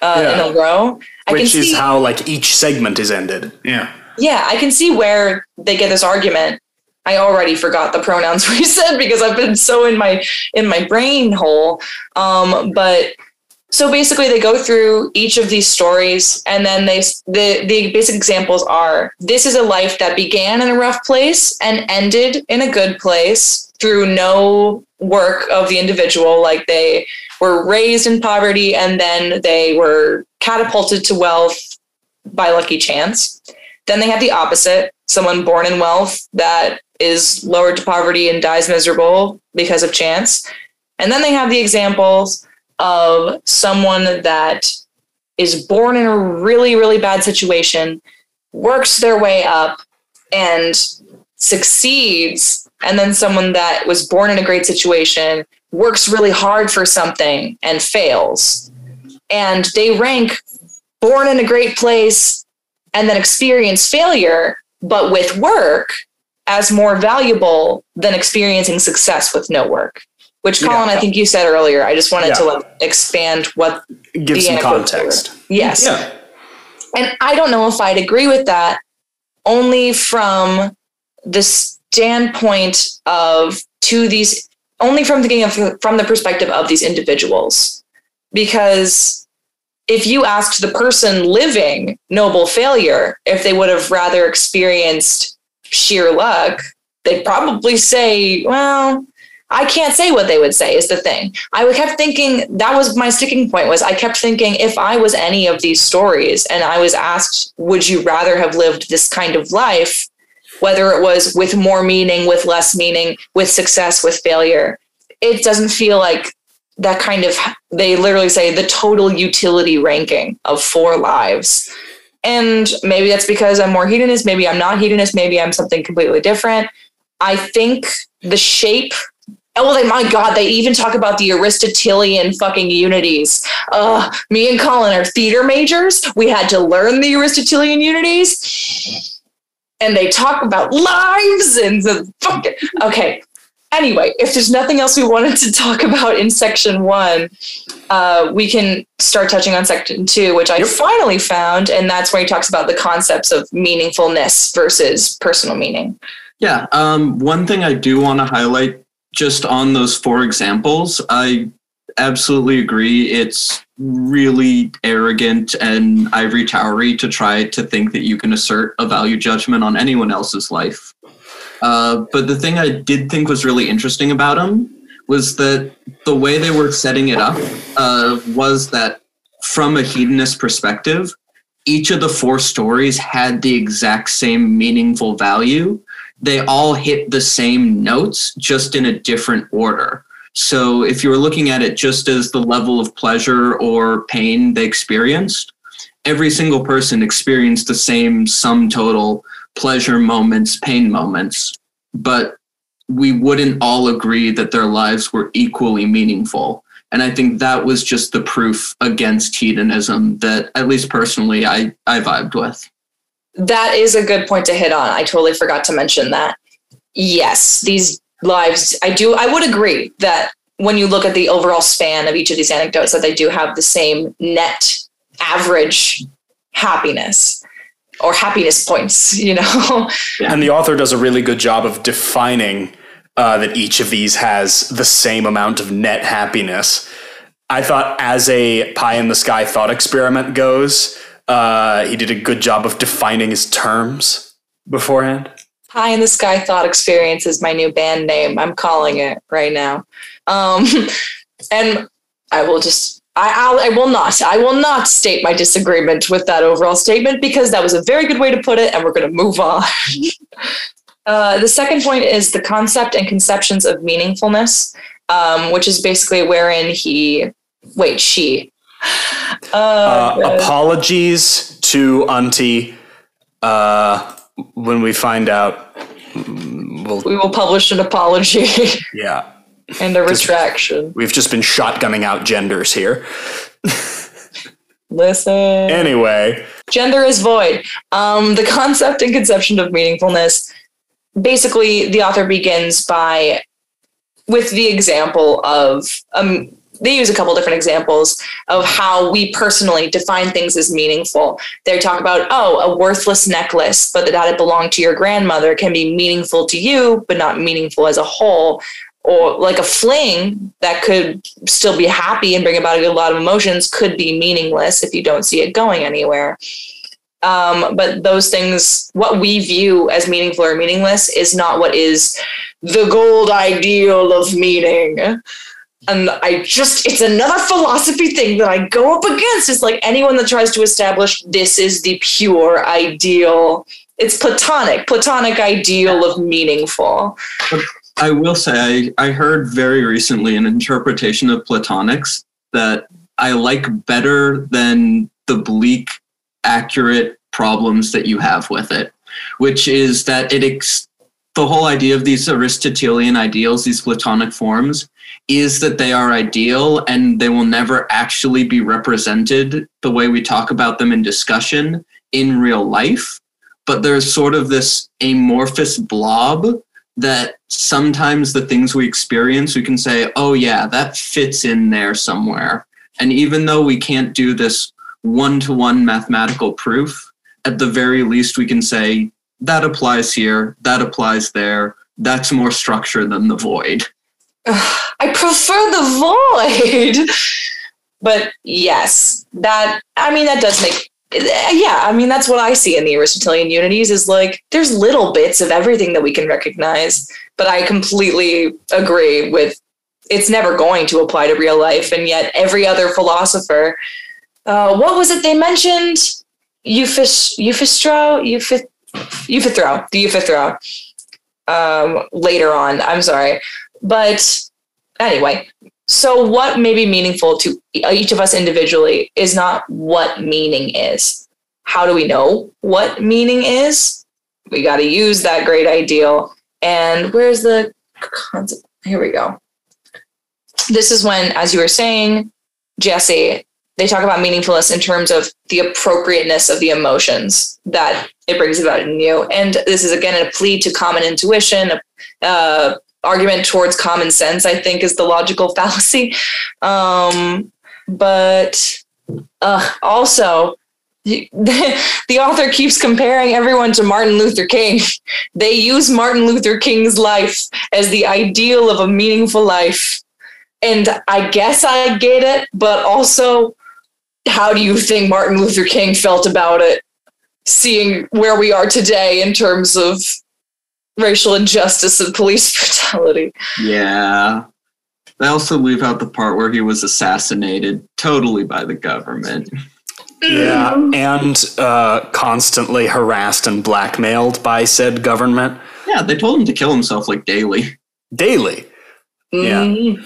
uh, Yeah. in a row. I Which is see, how like each segment is ended. Yeah. yeah, I can see where they get this argument. I already forgot the pronouns we said because I've been so in my in my brain hole. Um, but so basically, they go through each of these stories, and then they the the basic examples are: this is a life that began in a rough place and ended in a good place through no work of the individual. Like they were raised in poverty, and then they were catapulted to wealth by lucky chance. Then they have the opposite someone born in wealth that is lowered to poverty and dies miserable because of chance. And then they have the examples of someone that is born in a really, really bad situation, works their way up, and succeeds. And then someone that was born in a great situation, works really hard for something, and fails. And they rank born in a great place and then experience failure, but with work as more valuable than experiencing success with no work. Which, Colin, Yeah. I think you said earlier. I just wanted to like expand what Give some anecdotes were. context. Yes. Yeah. And I don't know if I'd agree with that only from the standpoint of to these only from thinking of from the perspective of these individuals. Because if you asked the person living noble failure if they would have rather experienced sheer luck, they'd probably say, well, I can't say what they would say is the thing. I kept thinking that was my sticking point was I kept thinking if I was any of these stories and I was asked, would you rather have lived this kind of life, whether it was with more meaning, with less meaning, with success, with failure, it doesn't feel like that kind of they literally say the total utility ranking of four lives. And maybe that's because I'm more hedonist, maybe I'm not hedonist, maybe I'm something completely different. I think the shape Oh, they, my God, they even talk about the Aristotelian fucking unities. Uh, me and Colin are theater majors. We had to learn the Aristotelian unities. And they talk about lives and the fucking. Okay. Anyway, if there's nothing else we wanted to talk about in section one, uh, we can start touching on section two, which I Yep. finally found. And that's where he talks about the concepts of meaningfulness versus personal meaning. Yeah. Um, one thing I do want to highlight just on those four examples, I absolutely agree. It's really arrogant and ivory towery to try to think that you can assert a value judgment on anyone else's life. Uh, but the thing I did think was really interesting about them was that the way they were setting it up uh, was that from a hedonist perspective, each of the four stories had the exact same meaningful value they all hit the same notes, just in a different order. So if you were looking at it just as the level of pleasure or pain they experienced, every single person experienced the same sum total pleasure moments, pain moments, but we wouldn't all agree that their lives were equally meaningful. And I think that was just the proof against hedonism that, at least personally, I, I vibed with. That is a good point to hit on. I totally forgot to mention that. Yes, these lives, I do, I would agree that when you look at the overall span of each of these anecdotes, that they do have the same net average happiness or happiness points, you know? And the author does a really good job of defining uh, that each of these has the same amount of net happiness. I thought, as a pie in the sky thought experiment goes, uh, he did a good job of defining his terms beforehand. Pie in the sky Thought Experience is my new band name. I'm calling it right now. Um, and I will just, I, I will not, I will not state my disagreement with that overall statement because that was a very good way to put it, and we're going to move on. Uh, the second point is the concept and conceptions of meaningfulness, um, which is basically wherein he, wait, she. Uh, Uh, apologies to Antti. Uh, when we find out, mm, we'll we will publish an apology yeah. And a retraction. We've just been shotgunning out genders here. Listen. Anyway, Gender is void. Um, the concept and conception of meaningfulness. Basically, the author begins by with the example of um, they use a couple different examples of how we personally define things as meaningful. They talk about, oh, a worthless necklace, but that it belonged to your grandmother can be meaningful to you, but not meaningful as a whole. Or like a fling that could still be happy and bring about a lot of emotions could be meaningless if you don't see it going anywhere. Um, but those things, what we view as meaningful or meaningless, is not what is the gold ideal of meaning and I just it's another philosophy thing that I go up against. It's like anyone that tries to establish this is the pure ideal. It's platonic, platonic ideal of meaningful. I will say I, I heard very recently an interpretation of platonics that I like better than the bleak, accurate problems that you have with it, which is that it ex- the whole idea of these Aristotelian ideals, these platonic forms, is that they are ideal and they will never actually be represented the way we talk about them in discussion in real life. But there's sort of this amorphous blob that sometimes the things we experience, we can say, oh, yeah, that fits in there somewhere. And even though we can't do this one to one mathematical proof, at the very least, we can say, that applies here, that applies there, that's more structure than the void. I prefer the void. but yes, that I mean that does make yeah, I mean that's what I see in the Aristotelian unities is like there's little bits of everything that we can recognize, but I completely agree with it's never going to apply to real life and yet every other philosopher uh, what was it they mentioned? Euphis, Euphistro, Euphith, Euphythro, the Euphythro. Um, later on, I'm sorry. But anyway, so what may be meaningful to each of us individually is not what meaning is. How do we know what meaning is? We got to use that great ideal. And where's the concept? Here we go. This is when, as you were saying, Jesse, they talk about meaningfulness in terms of the appropriateness of the emotions that it brings about in you. And this is again a plea to common intuition, uh, argument towards common sense, I think, is the logical fallacy. Um, but uh, also, the, the author keeps comparing everyone to Martin Luther King. They use Martin Luther King's life as the ideal of a meaningful life. And I guess I get it, but also, how do you think Martin Luther King felt about it? Seeing where we are today in terms of racial injustice and police brutality. Yeah. They also leave out the part where he was assassinated totally by the government. yeah, and uh, constantly harassed and blackmailed by said government Yeah, they told him to kill himself like daily. daily. Yeah. Mhm.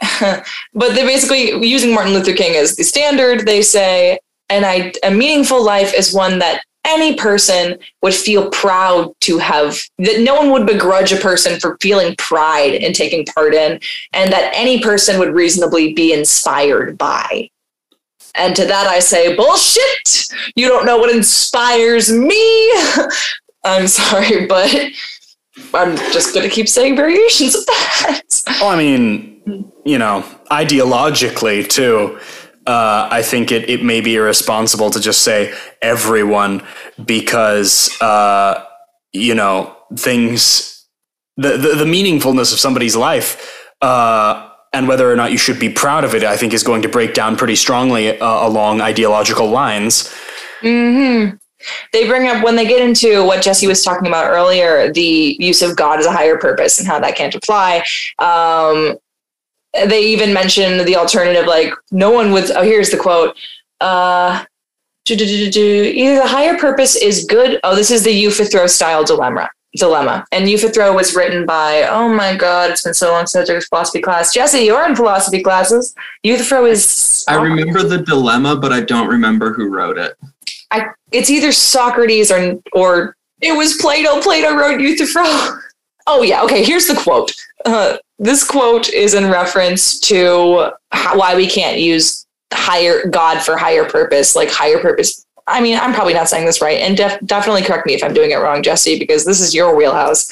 but they're basically using Martin Luther King as the standard. They say, and I, a meaningful life is one that any person would feel proud to have, that no one would begrudge a person for feeling pride in taking part in, and that any person would reasonably be inspired by. And to that I say, bullshit! You don't know what inspires me! I'm sorry, but I'm just going to keep saying variations of that. Oh, I mean, you know, ideologically too. Uh, I think it, it may be irresponsible to just say everyone because uh, you know things the, the the meaningfulness of somebody's life uh, and whether or not you should be proud of it. I think is going to break down pretty strongly uh, along ideological lines. hmm They bring up when they get into what Jesse was talking about earlier, the use of God as a higher purpose and how that can't apply. Um, they even mentioned the alternative, like no one would. Oh, here's the quote. Uh, do, do, do, do, do. Either the higher purpose is good. Oh, this is the Euphythro style dilemma. dilemma. And Euthyphro was written by, oh my God, it's been so long since I took a philosophy class. Jesse, you're in philosophy classes. Euthyphro is. I remember the dilemma, but I don't remember who wrote it. I, it's either Socrates or, or it was Plato. Plato wrote Euthyphro. oh, yeah. Okay, here's the quote. Uh, this quote is in reference to how, why we can't use higher God for higher purpose, like higher purpose I mean, I'm probably not saying this right, and def- definitely correct me if I'm doing it wrong, Jesse, because this is your wheelhouse.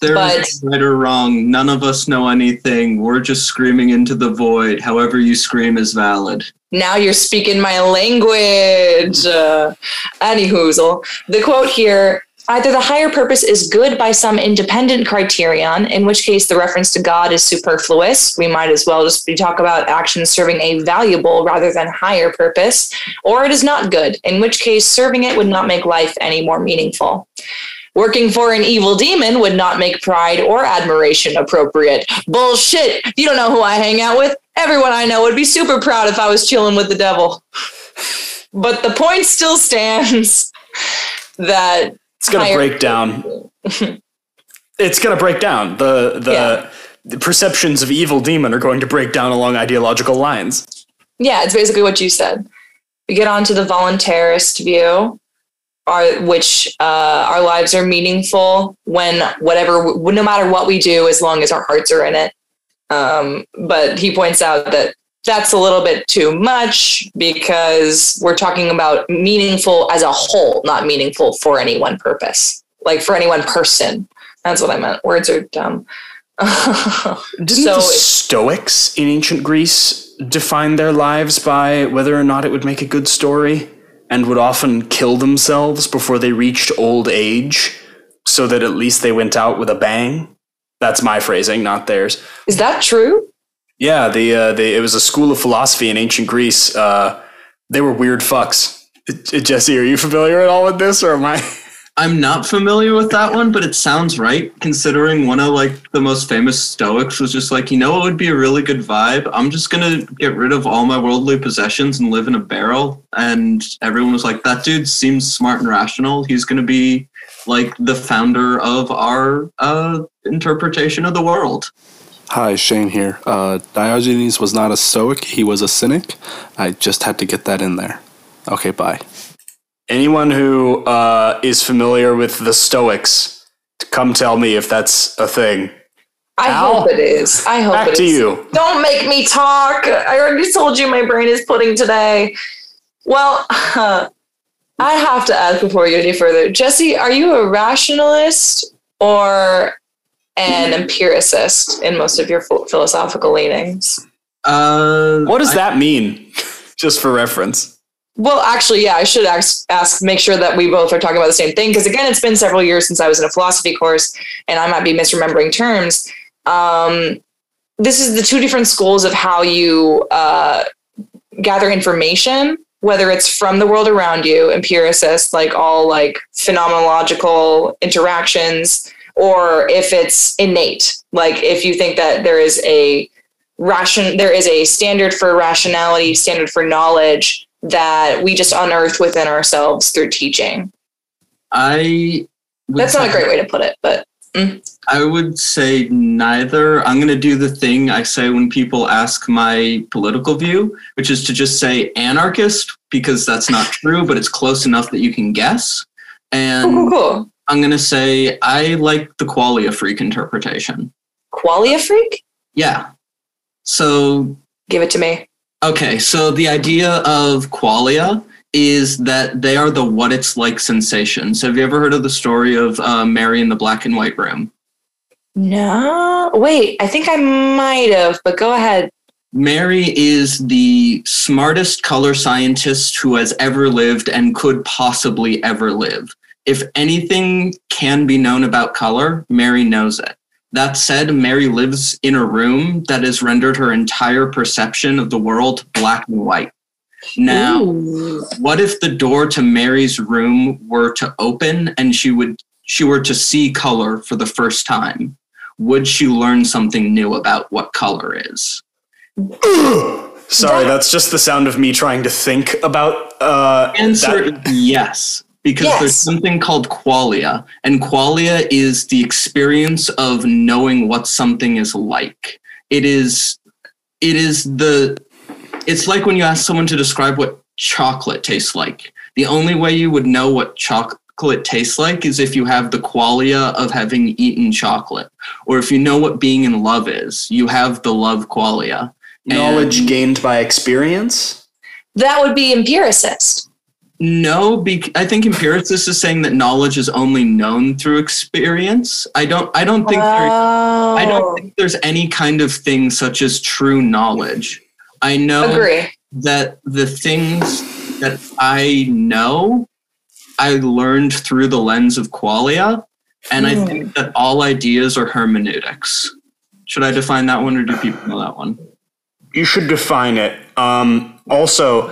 There's But- right or wrong. None of us know anything. We're just screaming into the void. However you scream is valid. Now you're speaking my language. Uh, anywhoozle. The quote here either the higher purpose is good by some independent criterion, in which case the reference to God is superfluous. We might as well just talk about actions serving a valuable rather than higher purpose, or it is not good, in which case serving it would not make life any more meaningful. Working for an evil demon would not make pride or admiration appropriate. Bullshit. You don't know who I hang out with. Everyone I know would be super proud if I was chilling with the devil. But the point still stands that It's gonna break down. it's gonna break down. The the, Yeah. the perceptions of evil demon are going to break down along ideological lines. yeah, it's basically what you said. We get on to the voluntarist view, our, which uh, our lives are meaningful when whatever, no matter what we do, as long as our hearts are in it. Um, but he points out that that's a little bit too much because we're talking about meaningful as a whole, not meaningful for any one purpose, like for any one person. That's what I meant. Words are dumb. Didn't So the Stoics in ancient Greece define their lives by whether or not it would make a good story, and would often kill themselves before they reached old age, so that at least they went out with a bang? That's my phrasing, not theirs. Is that true? Yeah, the uh, the it was a school of philosophy in ancient Greece. Uh, they were weird fucks. Jesse, are you familiar at all with this, or am I? I'm not familiar with that one, but it sounds right considering one of like the most famous Stoics was just like, you know, it would be a really good vibe. I'm just gonna get rid of all my worldly possessions and live in a barrel. And everyone was like, that dude seems smart and rational. He's gonna be like the founder of our uh, interpretation of the world. Hi, Shane here. Uh, Diogenes was not a Stoic, he was a cynic. I just had to get that in there. Okay, bye. Anyone who uh, is familiar with the Stoics, come tell me if that's a thing. I Al? hope it is. I hope Back it to is. you. Don't make me talk. I already told you my brain is pudding today. Well, I have to ask before we get any further. Jesse, are you a rationalist or an empiricist in most of your ph- philosophical leanings? Uh, What does I- that mean? Just for reference. Well, actually, yeah, I should ask, ask make sure that we both are talking about the same thing because again, it's been several years since I was in a philosophy course, and I might be misremembering terms. Um, this is the two different schools of how you uh, gather information, whether it's from the world around you, empiricist, like all like phenomenological interactions, or if it's innate, like if you think that there is a ration, there is a standard for rationality, standard for knowledge that we just unearth within ourselves through teaching. I. That's not a great way to put it, but mm. I would say neither. I'm going to do the thing I say when people ask my political view, which is to just say anarchist because that's not true, but it's close enough that you can guess. cool, And cool, cool. I'm going to say I like the qualia freak interpretation. Qualia freak? Yeah. So, Give it to me. okay. So the idea of qualia is that they are the what it's like sensations. Have you ever heard of the story of uh, Mary in the black and white room? No, wait, I think I might have, but go ahead. Mary is the smartest color scientist who has ever lived and could possibly ever live. If anything can be known about color, Mary knows it. That said, Mary lives in a room that has rendered her entire perception of the world black and white. Now, Ooh. what if the door to Mary's room were to open and she would she were to see color for the first time? Would she learn something new about what color is? Sorry, that's just the sound of me trying to think about. Uh, Answer that- yes. Because Yes. there's something called qualia, and qualia is the experience of knowing what something is like. It is, it is the, it's like when you ask someone to describe what chocolate tastes like. The only way you would know what chocolate tastes like is if you have the qualia of having eaten chocolate, or if you know what being in love is. You have the love qualia. Knowledge And- gained by experience. That would be empiricist. No, bec- I think empiricist is saying that knowledge is only known through experience. I don't. I don't think. there, oh, I don't think there's any kind of thing such as true knowledge. I know agree. that the things that I know, I learned through the lens of qualia, and I Hmm. think that all ideas are hermeneutics. Should I define that one, or do people know that one? You should define it. Um, also,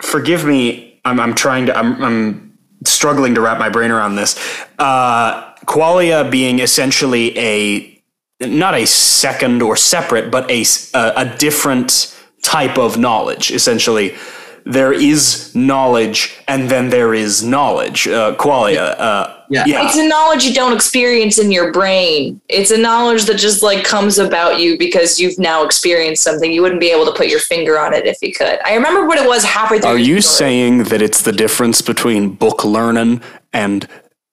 forgive me. I'm, I'm trying to. I'm, I'm struggling to wrap my brain around this. Uh, qualia being essentially a not a second or separate, but a a different type of knowledge. Essentially, there is knowledge, and then there is knowledge. Uh, qualia. Uh, Yeah. yeah. It's a knowledge you don't experience in your brain. It's a knowledge that just like comes about you because you've now experienced something. You wouldn't be able to put your finger on it if you could. I remember what it was halfway through. Are you story. saying that it's the difference between book learning and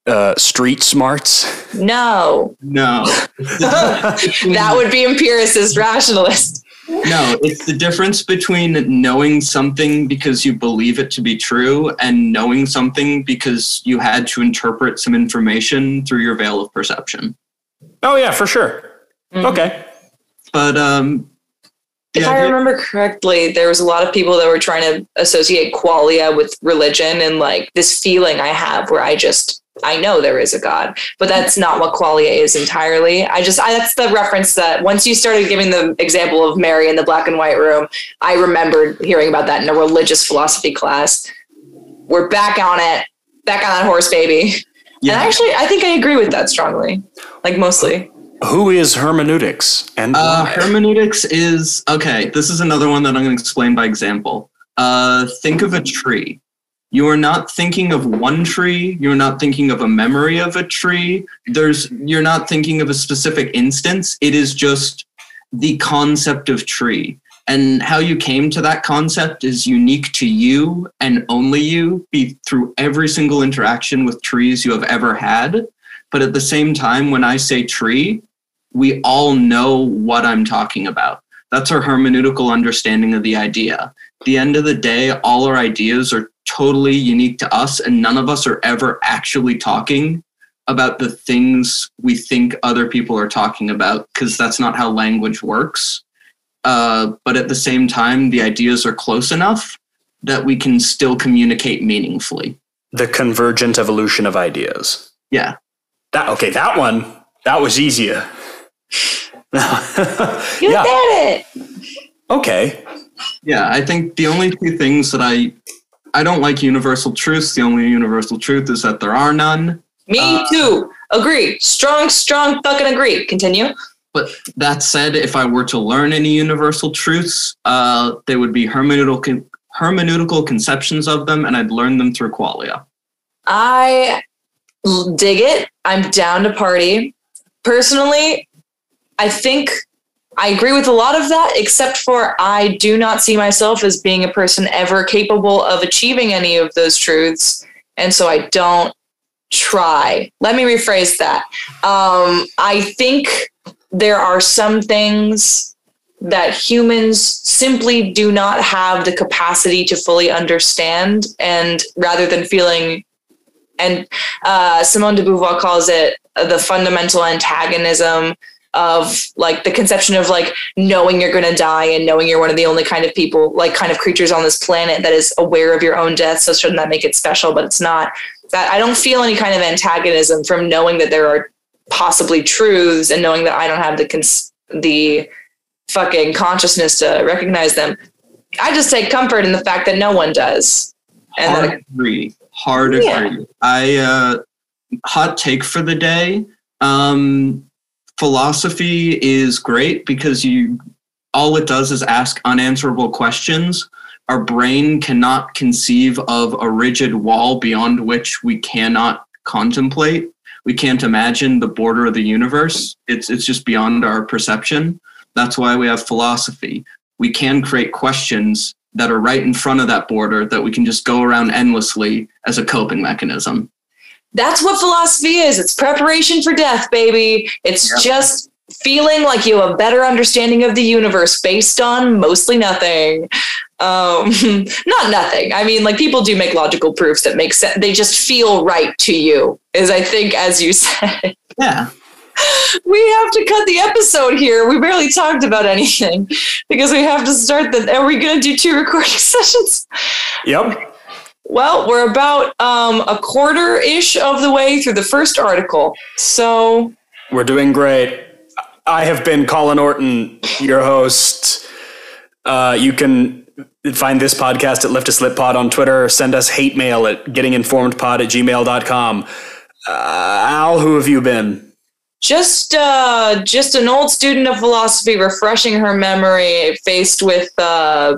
uh, street smarts? no? No. That would be empiricist rationalist. No, it's the difference between knowing something because you believe it to be true and knowing something because you had to interpret some information through your veil of perception. Oh yeah, for sure. Okay. But um If yeah, I remember correctly, there was a lot of people that were trying to associate qualia with religion and like this feeling I have where I just I know there is a God, but that's not what qualia is entirely. I just I, that's the reference that once you started giving the example of Mary in the black and white room, I remembered hearing about that in a religious philosophy class. We're back on it, back on that horse, baby. yeah. And actually, I think I agree with that strongly, like mostly. Who is hermeneutics and Uh, why? hermeneutics is okay. This is another one that I'm going to explain by example. Uh, think of a tree. You are not thinking of one tree. You're not thinking of a memory of a tree. There's you're not thinking of a specific instance. It is just the concept of tree. And how you came to that concept is unique to you and only you, be through every single interaction with trees you have ever had. But at the same time, when I say tree, we all know what I'm talking about. That's our hermeneutical understanding of the idea. At the end of the day, all our ideas are totally unique to us, and none of us are ever actually talking about the things we think other people are talking about, because that's not how language works. Uh, but at the same time, the ideas are close enough that we can still communicate meaningfully. the convergent evolution of ideas. Yeah. That okay, that one that was easier. You yeah. did it. Okay. Yeah, I think the only two things that I I don't like universal truths. The only universal truth is that there are none. Me Uh, too. Agree. Strong, strong fucking agree. Continue. But that said, if I were to learn any universal truths, uh, they would be hermeneutical hermeneutical conceptions of them, and I'd learn them through qualia. I dig it. I'm down to party. Personally, I think I agree with a lot of that, except for I do not see myself as being a person ever capable of achieving any of those truths. And so I don't try. Let me rephrase that. Um, I think there are some things that humans simply do not have the capacity to fully understand. And rather than feeling and uh, Simone de Beauvoir calls it the fundamental antagonism of like the conception of like knowing you're going to die and knowing you're one of the only kind of people like kind of creatures on this planet that is aware of your own death so shouldn't that make it special but it's not that i don't feel any kind of antagonism from knowing that there are possibly truths and knowing that i don't have the cons- the fucking consciousness to recognize them i just take comfort in the fact that no one does and Hard agree. Hard Yeah. agree. I uh, hot take for the day. Um, philosophy is great because you all it does is ask unanswerable questions. our brain cannot conceive of a rigid wall beyond which we cannot contemplate. We can't imagine the border of the universe. It's it's just beyond our perception. That's why we have philosophy. We can create questions that are right in front of that border that we can just go around endlessly as a coping mechanism. That's what philosophy is. It's preparation for death, baby. It's just feeling like you have a better understanding of the universe based on mostly nothing. Um, not nothing. I mean, like people do make logical proofs that make sense. They just feel right to you, is I think, as you said. Yeah. we have to cut the episode here. We barely talked about anything because we have to start the. Are we going to do two recording sessions? Yep. Well, we're about um, a quarter ish of the way through the first article. So, We're doing great. I have been Colin Orton, your host. Uh, you can find this podcast at Lift a Slip Pod on Twitter. Send us hate mail at gettinginformedpod at gmail.com. Uh, Al, who have you been? just uh, just an old student of philosophy refreshing her memory faced with a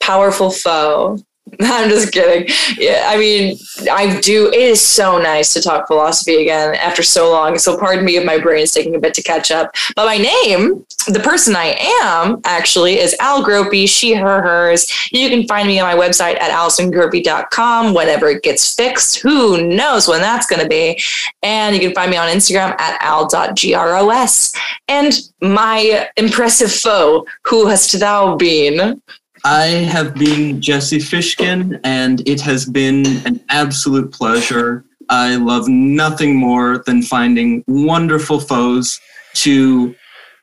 powerful foe. I'm just kidding. Yeah, I mean, I do. It is so nice to talk philosophy again after so long. So, pardon me if my brain is taking a bit to catch up. But my name, the person I am, actually is Al Gropey, she, her, hers. You can find me on my website at alisongropey.com whenever it gets fixed. Who knows when that's going to be? And you can find me on Instagram at al.gros. And my impressive foe, who hast thou been? I have been Jesse Fishkin, and it has been an absolute pleasure. I love nothing more than finding wonderful foes to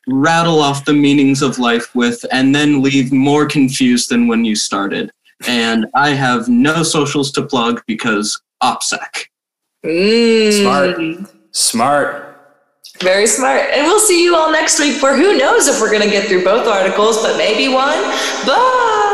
rattle off the meanings of life with and then leave more confused than when you started. And I have no socials to plug because OPSEC. Mm, Smart. Smart. Very smart. And we'll see you all next week for who knows if we're going to get through both articles, but maybe one. Bye.